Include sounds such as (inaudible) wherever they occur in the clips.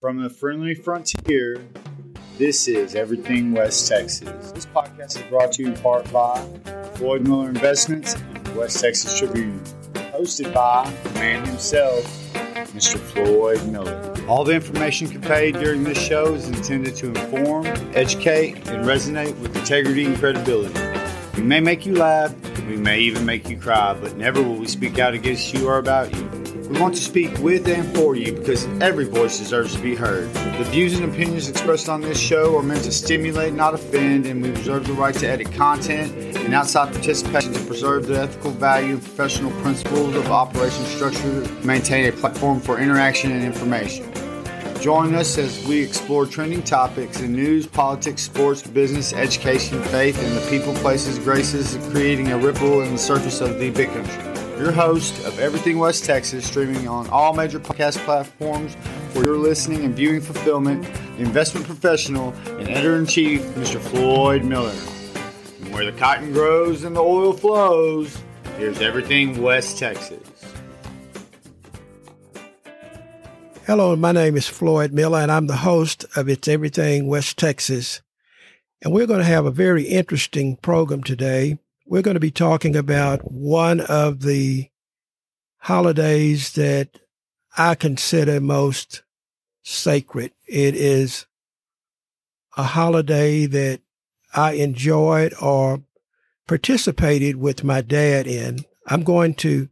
From the friendly frontier, this is Everything West Texas. This podcast is brought to you in part by Floyd Miller Investments and the West Texas Tribune, hosted by the man himself, Mr. Floyd Miller. All the information conveyed during this show is intended to inform, educate, and resonate with integrity and credibility. We may make you laugh, we may even make you cry, but never will we speak out against you or about you. We want to speak with and for you because every voice deserves to be heard. The views and opinions expressed on this show are meant to stimulate, not offend, and we reserve the right to edit content and outside participation to preserve the ethical value and professional principles of operation structure maintain a platform for interaction and information. Join us as we explore trending topics in news, politics, sports, business, education, faith, and the people, places, graces, creating a ripple in the surface of the big country your host of Everything West Texas, streaming on all major podcast platforms for your listening and viewing fulfillment, investment professional and editor in chief, Mr. Floyd Miller. And where the cotton grows and the oil flows, here's Everything West Texas. Hello, my name is Floyd Miller, and I'm the host of It's Everything West Texas. And we're going to have a very interesting program today we're going to be talking about one of the holidays that I consider most sacred. It is a holiday that I enjoyed or participated with my dad in. I'm going to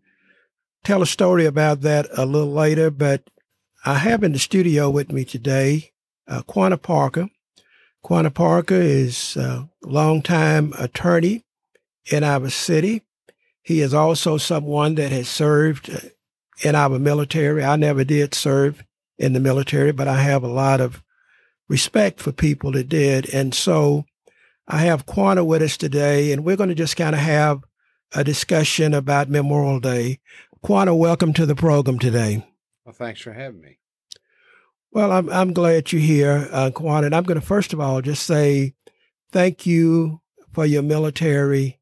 tell a story about that a little later, but I have in the studio with me today uh, Quanah Parker. Quanah Parker is a longtime attorney in our city. He is also someone that has served in our military. I never did serve in the military, but I have a lot of respect for people that did. And so I have Quanah with us today, and we're going to just kind of have a discussion about Memorial Day. Quanah, welcome to the program today. Well, thanks for having me. Well, I'm I'm glad you're here, uh, Quanah. And I'm going to first of all just say thank you for your military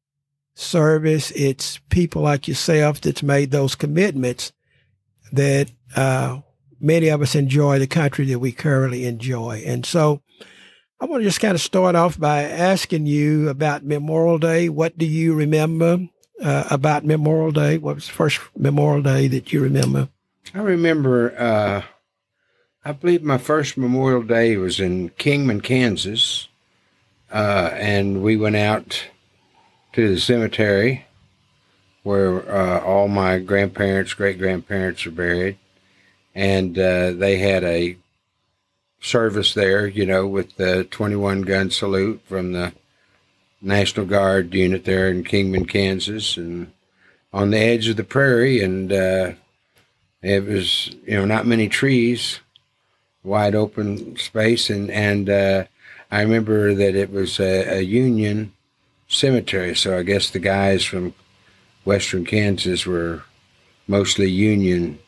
service. It's people like yourself that's made those commitments that uh, many of us enjoy the country that we currently enjoy. And so I want to just kind of start off by asking you about Memorial Day. What do you remember uh, about Memorial Day? What was the first Memorial Day that you remember? I remember, uh, I believe my first Memorial Day was in Kingman, Kansas. Uh, and we went out to the cemetery where uh, all my grandparents, great grandparents are buried. And uh, they had a service there, you know, with the 21 gun salute from the National Guard unit there in Kingman, Kansas, and on the edge of the prairie. And uh, it was, you know, not many trees, wide open space. And, and uh, I remember that it was a, a Union cemetery. So I guess the guys from western Kansas were mostly Union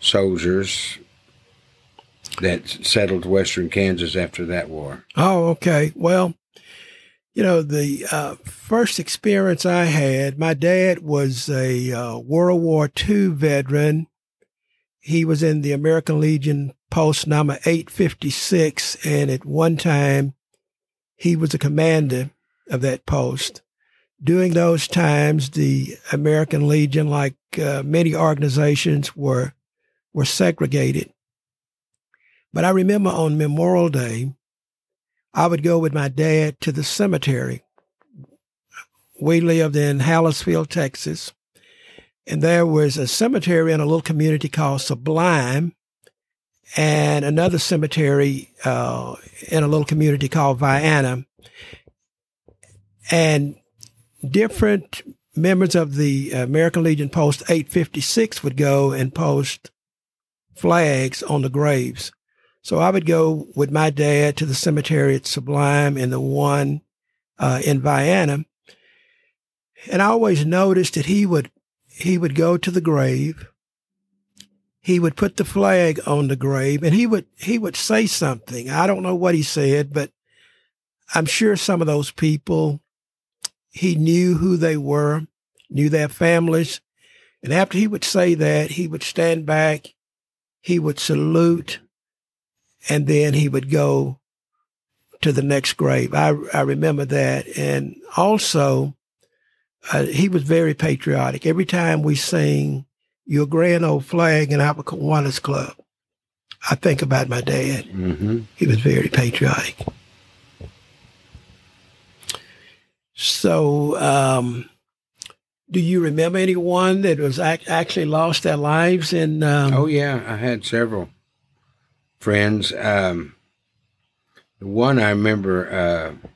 soldiers that settled western Kansas after that war. Oh, okay. Well, you know, the uh, first experience I had, my dad was a uh, World War II veteran. He was in the American Legion post number 856, and at one time he was a commander of that post. During those times, the American Legion, like uh, many organizations, were were segregated. But I remember on Memorial Day, I would go with my dad to the cemetery. We lived in Hallsville, Texas, and there was a cemetery in a little community called Sublime, and another cemetery uh, in a little community called Vienna and different members of the American Legion Post 856 would go and post flags on the graves. So I would go with my dad to the cemetery at Sublime and the one uh, in Vienna. And I always noticed that he would he would go to the grave. He would put the flag on the grave and he would he would say something. I don't know what he said, but I'm sure some of those people he knew who they were, knew their families. And after he would say that, he would stand back, he would salute, and then he would go to the next grave. I, I remember that. And also, uh, he was very patriotic. Every time we sing Your Grand Old Flag in Alpha Kiwanis Club, I think about my dad. Mm-hmm. He was very patriotic. So, um, do you remember anyone that was ac- actually lost their lives in? Um, Oh yeah, I had several friends. Um, the one I remember uh,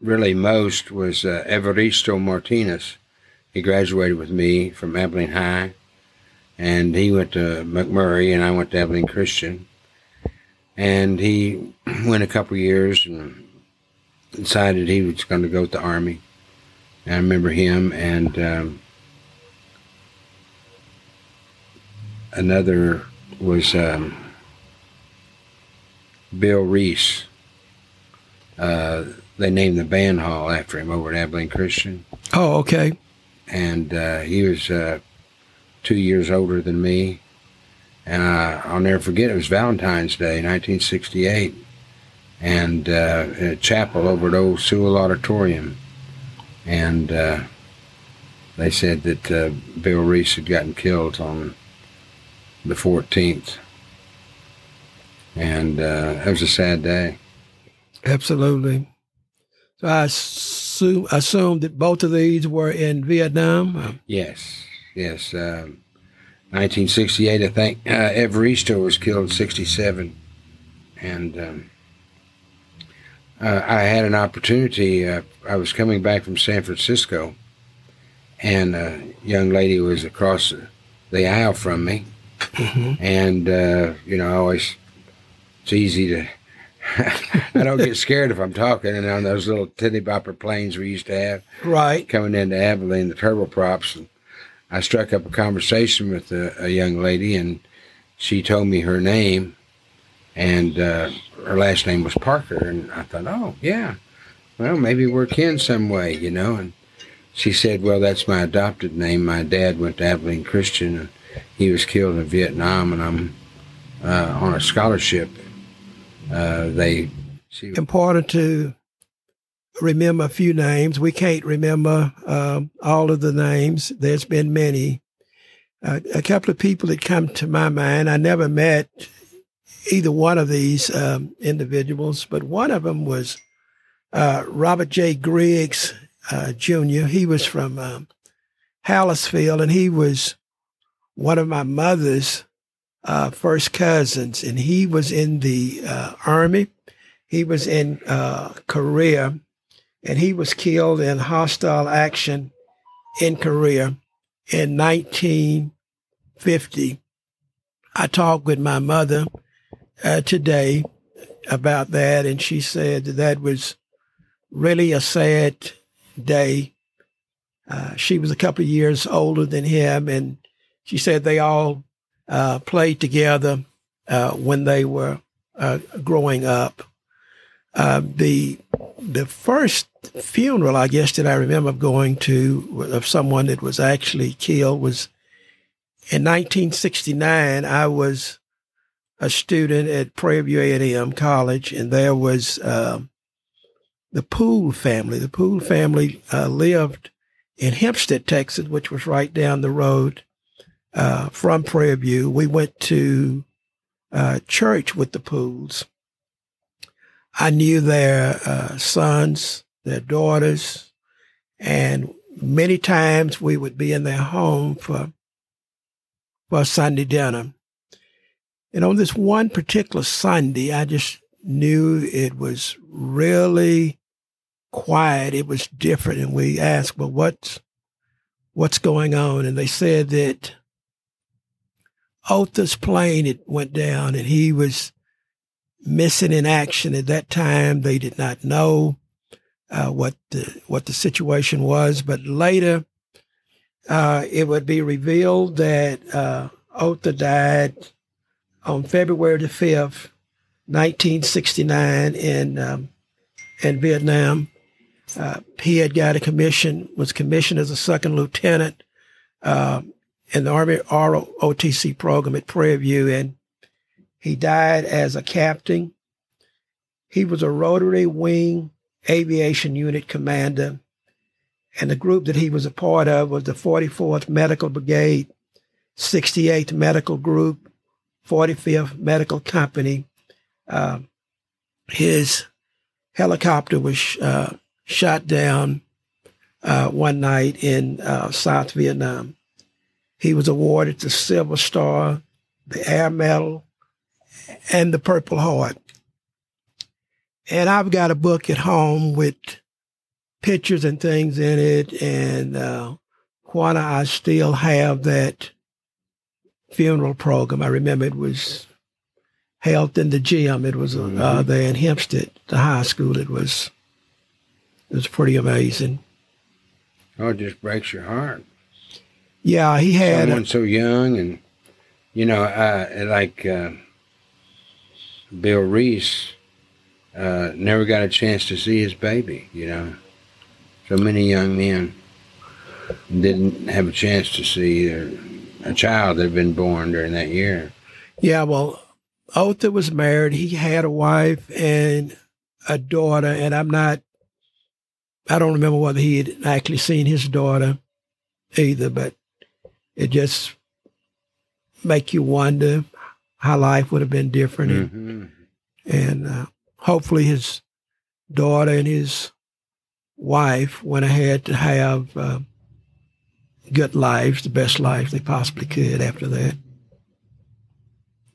really most was uh, Evaristo Martinez. He graduated with me from Abilene High, and he went to McMurry, and I went to Abilene Christian. And he (clears throat) went a couple years and decided he was going to go to the Army. And I remember him and um, another was um, Bill Reese. Uh, they named the band hall after him over at Abilene Christian, oh, okay. and uh, he was uh, two years older than me. And uh, I'll never forget it was Valentine's Day, 1968, and uh, a chapel over at Old Sewell Auditorium, and uh, they said that uh, Bill Reese had gotten killed on the 14th. And uh, it was a sad day. Absolutely. So I assume, assume that both of these were in Vietnam. Uh, Yes, yes. Um, 1968, I think. Uh, Evaristo was killed in 67. And um, uh, I had an opportunity. Uh, I was coming back from San Francisco, and a young lady was across the aisle from me. And, uh, you know, I always, it's easy to, (laughs) I don't get scared if I'm talking. And on those little titty bopper planes we used to have, Right. coming into Abilene, the turboprops, and I struck up a conversation with a, a young lady, and she told me her name, and uh, her last name was Parker, and I thought, oh yeah, well maybe we're kin some way, you know. And she said, well that's my adopted name. My dad went to Abilene Christian, and he was killed in Vietnam, and I'm uh, on a scholarship. Uh, they she Important to remember a few names. We can't remember um, all of the names. There's been many. Uh, a couple of people that come to my mind. I never met either one of these um, individuals, but one of them was uh, Robert J. Griggs uh, Jr. He was from um, and he was one of my mother's uh, first cousins, and he was in the uh, army. He was in uh, Korea, and he was killed in hostile action in Korea in 1950. I talked with my mother uh, today about that, and she said that was really a sad day. Uh, she was a couple of years older than him, and she said they all uh, played together uh, when they were uh, growing up. Uh, the the first funeral, I guess, that I remember going to of someone that was actually killed was in 1969. I was a student at Prairie View A&M College, and there was um, the Poole family. The Poole family uh, lived in Hempstead, Texas, which was right down the road uh, from Prairie View. We went to uh, church with the Pooles. I knew their uh, sons, their daughters, and many times we would be in their home for for Sunday dinner. And on this one particular Sunday, I just knew it was really quiet. It was different, and we asked, "Well, what's what's going on?" And they said that Otha's plane it went down, and he was missing in action at that time. They did not know uh, what the what the situation was, but later uh, it would be revealed that uh, Otha died on February the fifth, nineteen sixty nine, in um, in Vietnam. Uh, he had got a commission, was commissioned as a second lieutenant uh, in the Army ROTC program at Prairie View, and He died as a captain. He was a Rotary Wing Aviation Unit commander, and the group that he was a part of was the 44th Medical Brigade, 68th Medical Group, 45th Medical Company. Uh, his helicopter was uh, shot down uh, one night in uh, South Vietnam. He was awarded the Silver Star, the Air Medal, and the Purple Heart. And I've got a book at home with pictures and things in it. And uh, Quanah, I still have that funeral program. I remember it was held in the gym. It was uh, mm-hmm. there in Hempstead, the high school. It was it was pretty amazing. Oh, it just breaks your heart. Yeah, he had someone a, so young, and you know, uh, like uh, Bill Reese uh, never got a chance to see his baby. You know, so many young men didn't have a chance to see their, a child that had been born during that year. Yeah, well, Otha was married. He had a wife and a daughter, and I'm not. I don't remember whether he had actually seen his daughter either, but it just make you wonder how life would have been different. Mm-hmm. And, and uh, hopefully his daughter and his wife went ahead to have uh, good lives, the best lives they possibly could after that.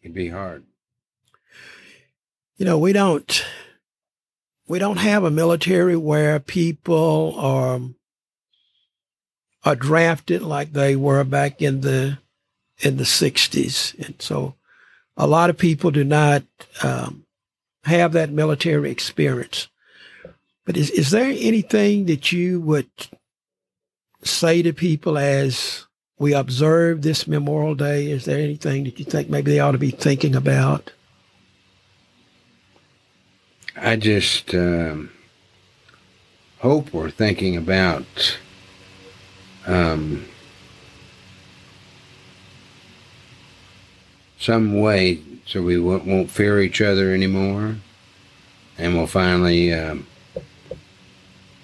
It'd be hard. You know, we don't we don't have a military where people are are drafted like they were back in the in the 60s. And so a lot of people do not um, have that military experience. But is, is there anything that you would say to people as we observe this Memorial Day? Is there anything that you think maybe they ought to be thinking about? I just um, hope we're thinking about um, some way so we won't, fear each other anymore, and we'll finally, um,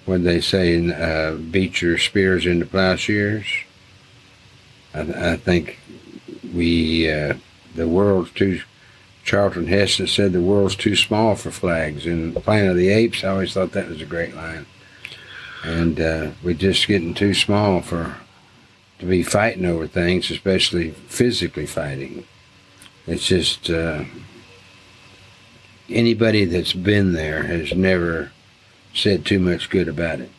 what they say, uh, beat your spears into plowshares. I, I think we, uh, the world's too. Charlton Heston said the world's too small for flags. In Planet of the Apes, I always thought that was a great line. And uh, we're just getting too small for to be fighting over things, especially physically fighting. It's just uh, anybody that's been there has never said too much good about it.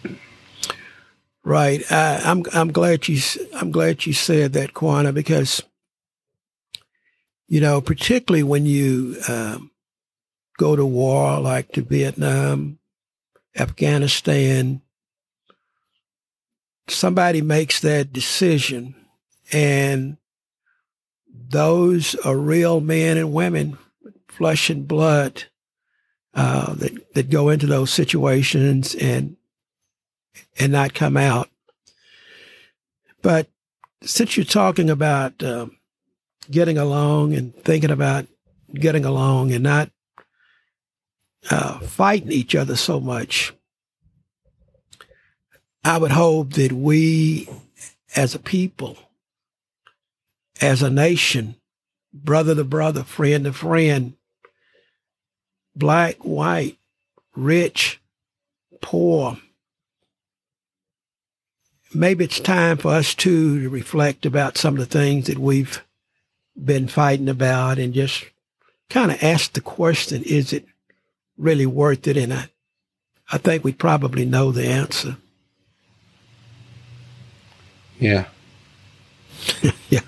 Right. Uh, I'm I'm glad you I'm glad you said that, Quanah, because you know, particularly when you um, go to war like to Vietnam, Afghanistan, somebody makes that decision and those are real men and women, flesh and blood, uh, that that go into those situations and and not come out. But since you're talking about uh, getting along and thinking about getting along and not uh, fighting each other so much, I would hope that we as a people as a nation, brother to brother, friend to friend, black, white, rich, poor. Maybe it's time for us too to reflect about some of the things that we've been fighting about and just kind of ask the question, is it really worth it? And I, I think we probably know the answer. Yeah. (laughs) yeah.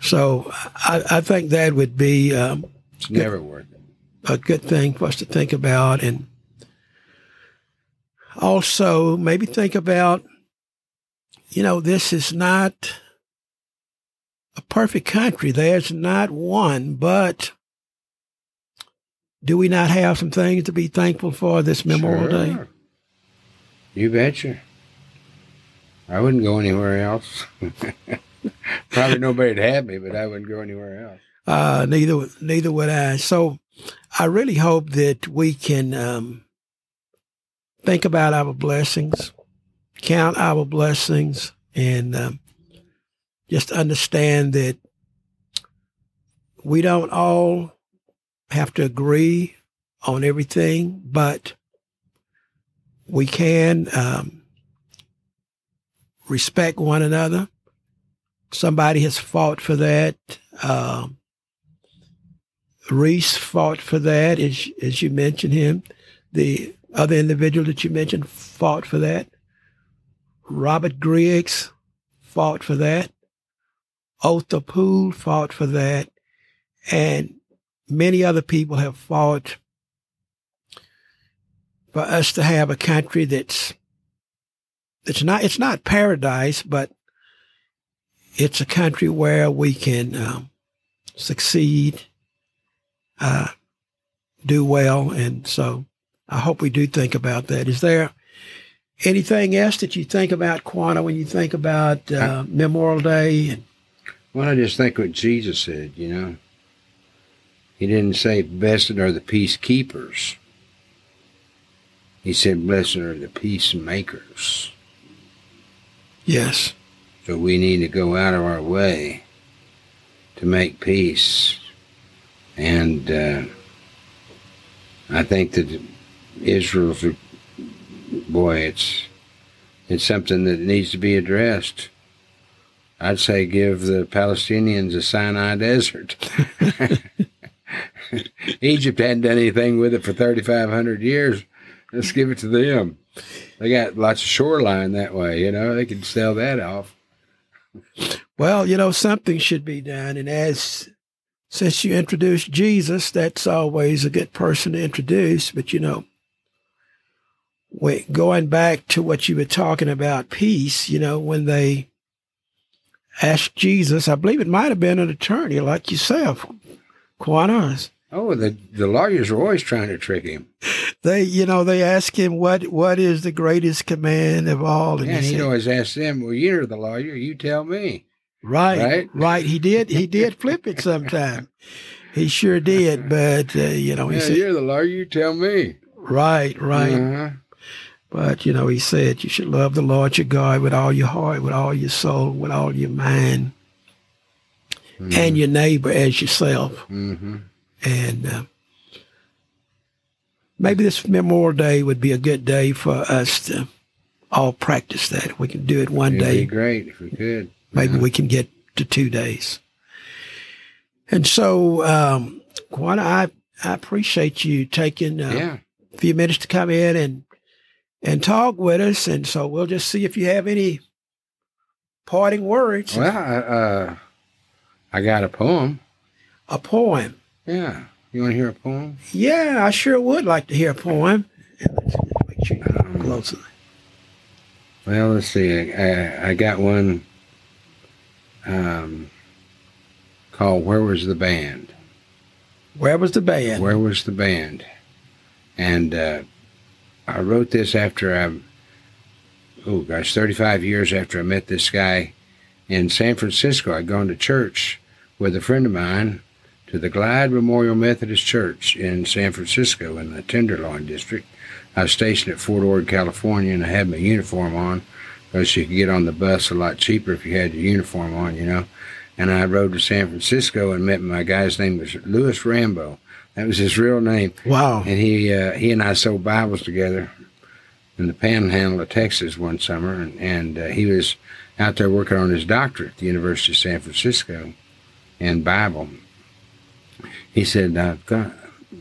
So I, I think that would be um, it's never worth it. A good thing for us to think about, and also maybe think about, you know, this is not a perfect country. There's not one, but do we not have some things to be thankful for this Memorial sure. Day? You betcha. I wouldn't go anywhere else. (laughs) Probably nobody'd have me, but I wouldn't go anywhere else. Uh, neither neither would I. So I really hope that we can um, think about our blessings, count our blessings, and um, just understand that we don't all have to agree on everything, but we can um, respect one another. Somebody has fought for that. Um, Reese fought for that, as, as you mentioned him. The other individual that you mentioned fought for that. Robert Griggs fought for that. Otha Poole fought for that. And many other people have fought for us to have a country that's it's not it's not paradise, but it's a country where we can um, succeed, uh, do well, and so I hope we do think about that. Is there anything else that you think about Quanah when you think about uh, Memorial Day? And, well, I just think what Jesus said. You know, he didn't say, Blessed are the peacekeepers. He said, Blessed are the peacemakers. Yes. So we need to go out of our way to make peace. And uh, I think that Israel's, boy, it's it's something that needs to be addressed. I'd say give the Palestinians a Sinai desert. (laughs) Egypt hadn't done anything with it for 3,500 years. Let's give it to them. They got lots of shoreline that way, you know, they could sell that off. Well, you know, something should be done. And as since you introduced Jesus, that's always a good person to introduce. But, you know, going back to what you were talking about, peace, you know, when they asked Jesus, I believe it might have been an attorney like yourself, Quanah's. Oh, the the lawyers are always trying to trick him. They, you know, they ask him what what is the greatest command of all, and, yeah, he would always ask them, "Well, you're the lawyer. You tell me." Right, right, right. He did. He (laughs) did flip it sometime. He sure did. But uh, you know, he yeah, said, "You're the lawyer. You tell me." Right, right. Uh-huh. But you know, he said you should love the Lord your God with all your heart, with all your soul, with all your mind, mm-hmm. and your neighbor as yourself. Mm-hmm. And uh, maybe this Memorial Day would be a good day for us to all practice that. We can do it one It'd day. Be great if we could. Maybe yeah. we can get to two days. And so, um, I, I appreciate you taking uh, yeah. a few minutes to come in and and talk with us. And so we'll just see if you have any parting words. Well, uh, I got a poem. A poem. Yeah. You want to hear a poem? Yeah, I sure would like to hear a poem. Make sure you closer. Well, let's see. I, I got one um, called "Where Was the Band." Where was the band? Where was the band? And uh, I wrote this after I, oh gosh, 35 years after I met this guy in San Francisco. I'd gone to church with a friend of mine to the Glide Memorial Methodist Church in San Francisco in the Tenderloin District. I was stationed at Fort Ord, California, and I had my uniform on because you could get on the bus a lot cheaper if you had your uniform on, you know. And I rode to San Francisco and met my guy's name was Louis Rambo. That was his real name. Wow. And he uh, he and I sold Bibles together in the Panhandle of Texas one summer, and, and uh, he was out there working on his doctorate at the University of San Francisco in Bible he said, I've got,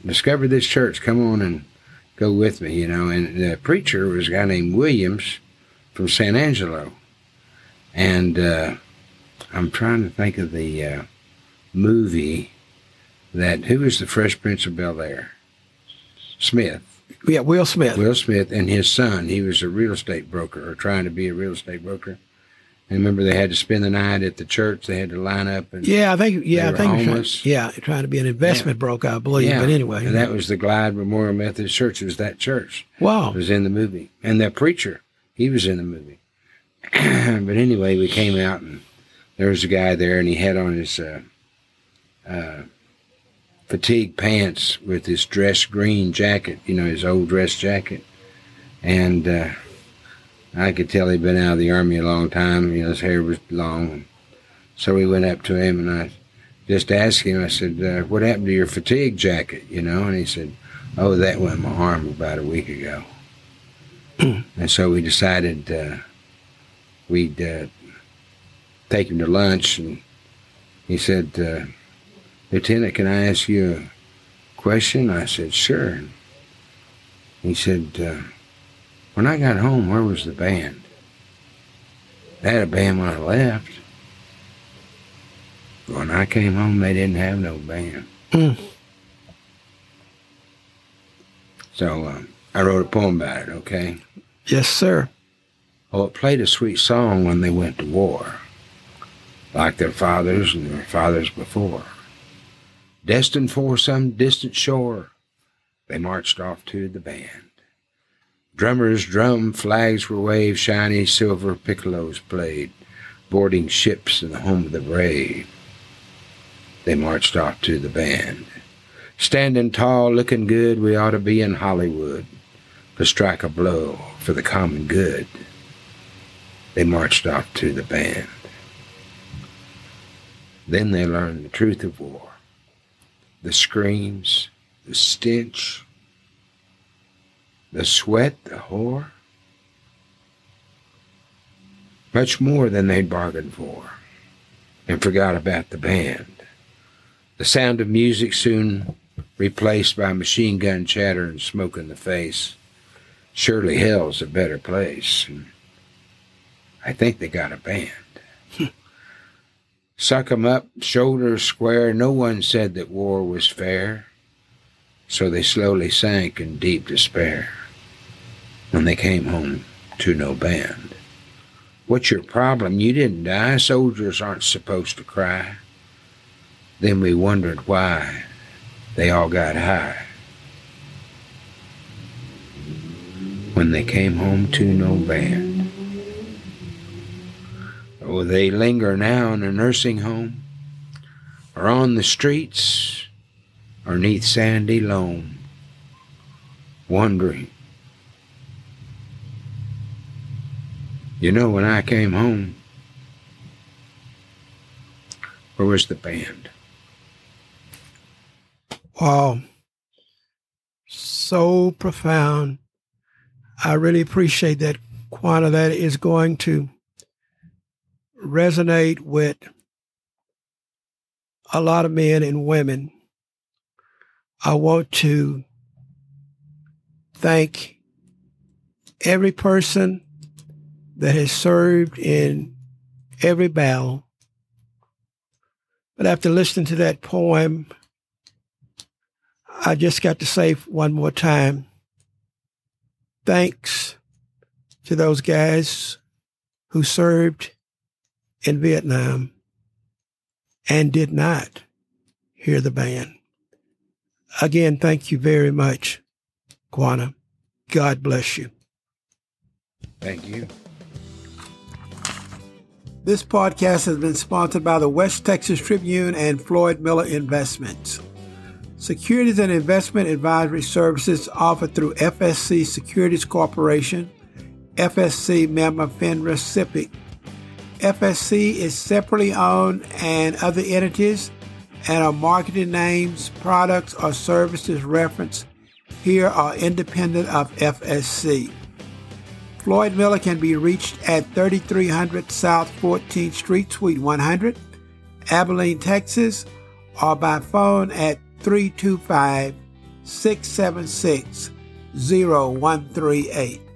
discovered this church. Come on and go with me, you know. And the preacher was a guy named Williams from San Angelo. And uh, I'm trying to think of the uh, movie that, who was the Fresh Prince of Bel Air? Smith. Yeah, Will Smith. Will Smith and his son. He was a real estate broker or trying to be a real estate broker. And remember, they had to spend the night at the church. They had to line up. And yeah, I think. Yeah, I think. Homeless. Trying, yeah, trying to be an investment yeah. broker, I believe. Yeah. But anyway, and that was the Glide Memorial Methodist Church. It was that church. Wow. It was in the movie, and that preacher, he was in the movie. (clears throat) but anyway, we came out, and there was a guy there, and he had on his uh, uh, fatigue pants with his dress green jacket, you know, his old dress jacket. And uh, I could tell he'd been out of the army a long time. You know, his hair was long. So we went up to him and I just asked him, I said, uh, what happened to your fatigue jacket, you know? And he said, oh, that went my arm about a week ago. (clears throat) and so we decided uh, we'd uh, take him to lunch and he said, uh, Lieutenant, can I ask you a question? I said, sure. He said, uh, when I got home, where was the band? They had a band when I left. When I came home, they didn't have no band. Mm. So uh, I wrote a poem about it, okay? Yes, sir. Oh, it played a sweet song when they went to war, like their fathers and their fathers before. Destined for some distant shore, they marched off to the band. Drummers drummed, flags were waved, shiny silver piccolos played, boarding ships in the home of the brave. They marched off to the band. Standing tall, looking good, we ought to be in Hollywood to strike a blow for the common good. They marched off to the band. Then they learned the truth of war the screams, the stench, the sweat, the whore. Much more than they'd bargained for, and forgot about the band. The sound of music soon replaced by machine gun chatter and smoke in the face. Surely hell's a better place. And I think they got a band. (laughs) Suck 'em up, shoulders square. No one said that war was fair. So they slowly sank in deep despair when they came home to no band. What's your problem? You didn't die. Soldiers aren't supposed to cry. Then we wondered why they all got high. When they came home to no band. Or oh, they linger now in a nursing home, or on the streets, or neath sandy loam, wondering. You know, when I came home, where was the band? Wow. So profound. I really appreciate that. Quanah, that is going to resonate with a lot of men and women. I want to thank every person that has served in every battle. But after listening to that poem, I just got to say one more time thanks to those guys who served in Vietnam and did not hear the band. Again, thank you very much, Quanah. God bless you. Thank you. This podcast has been sponsored by the West Texas Tribune and Floyd Miller Investments. Securities and investment advisory services offered through FSC Securities Corporation, FSC member FINRA SIPC. FSC is separately owned and other entities and our marketing names, products, or services referenced here are independent of FSC. Floyd Miller can be reached at 3300 South 14th Street, Suite 100, Abilene, Texas, or by phone at 325 676 0138.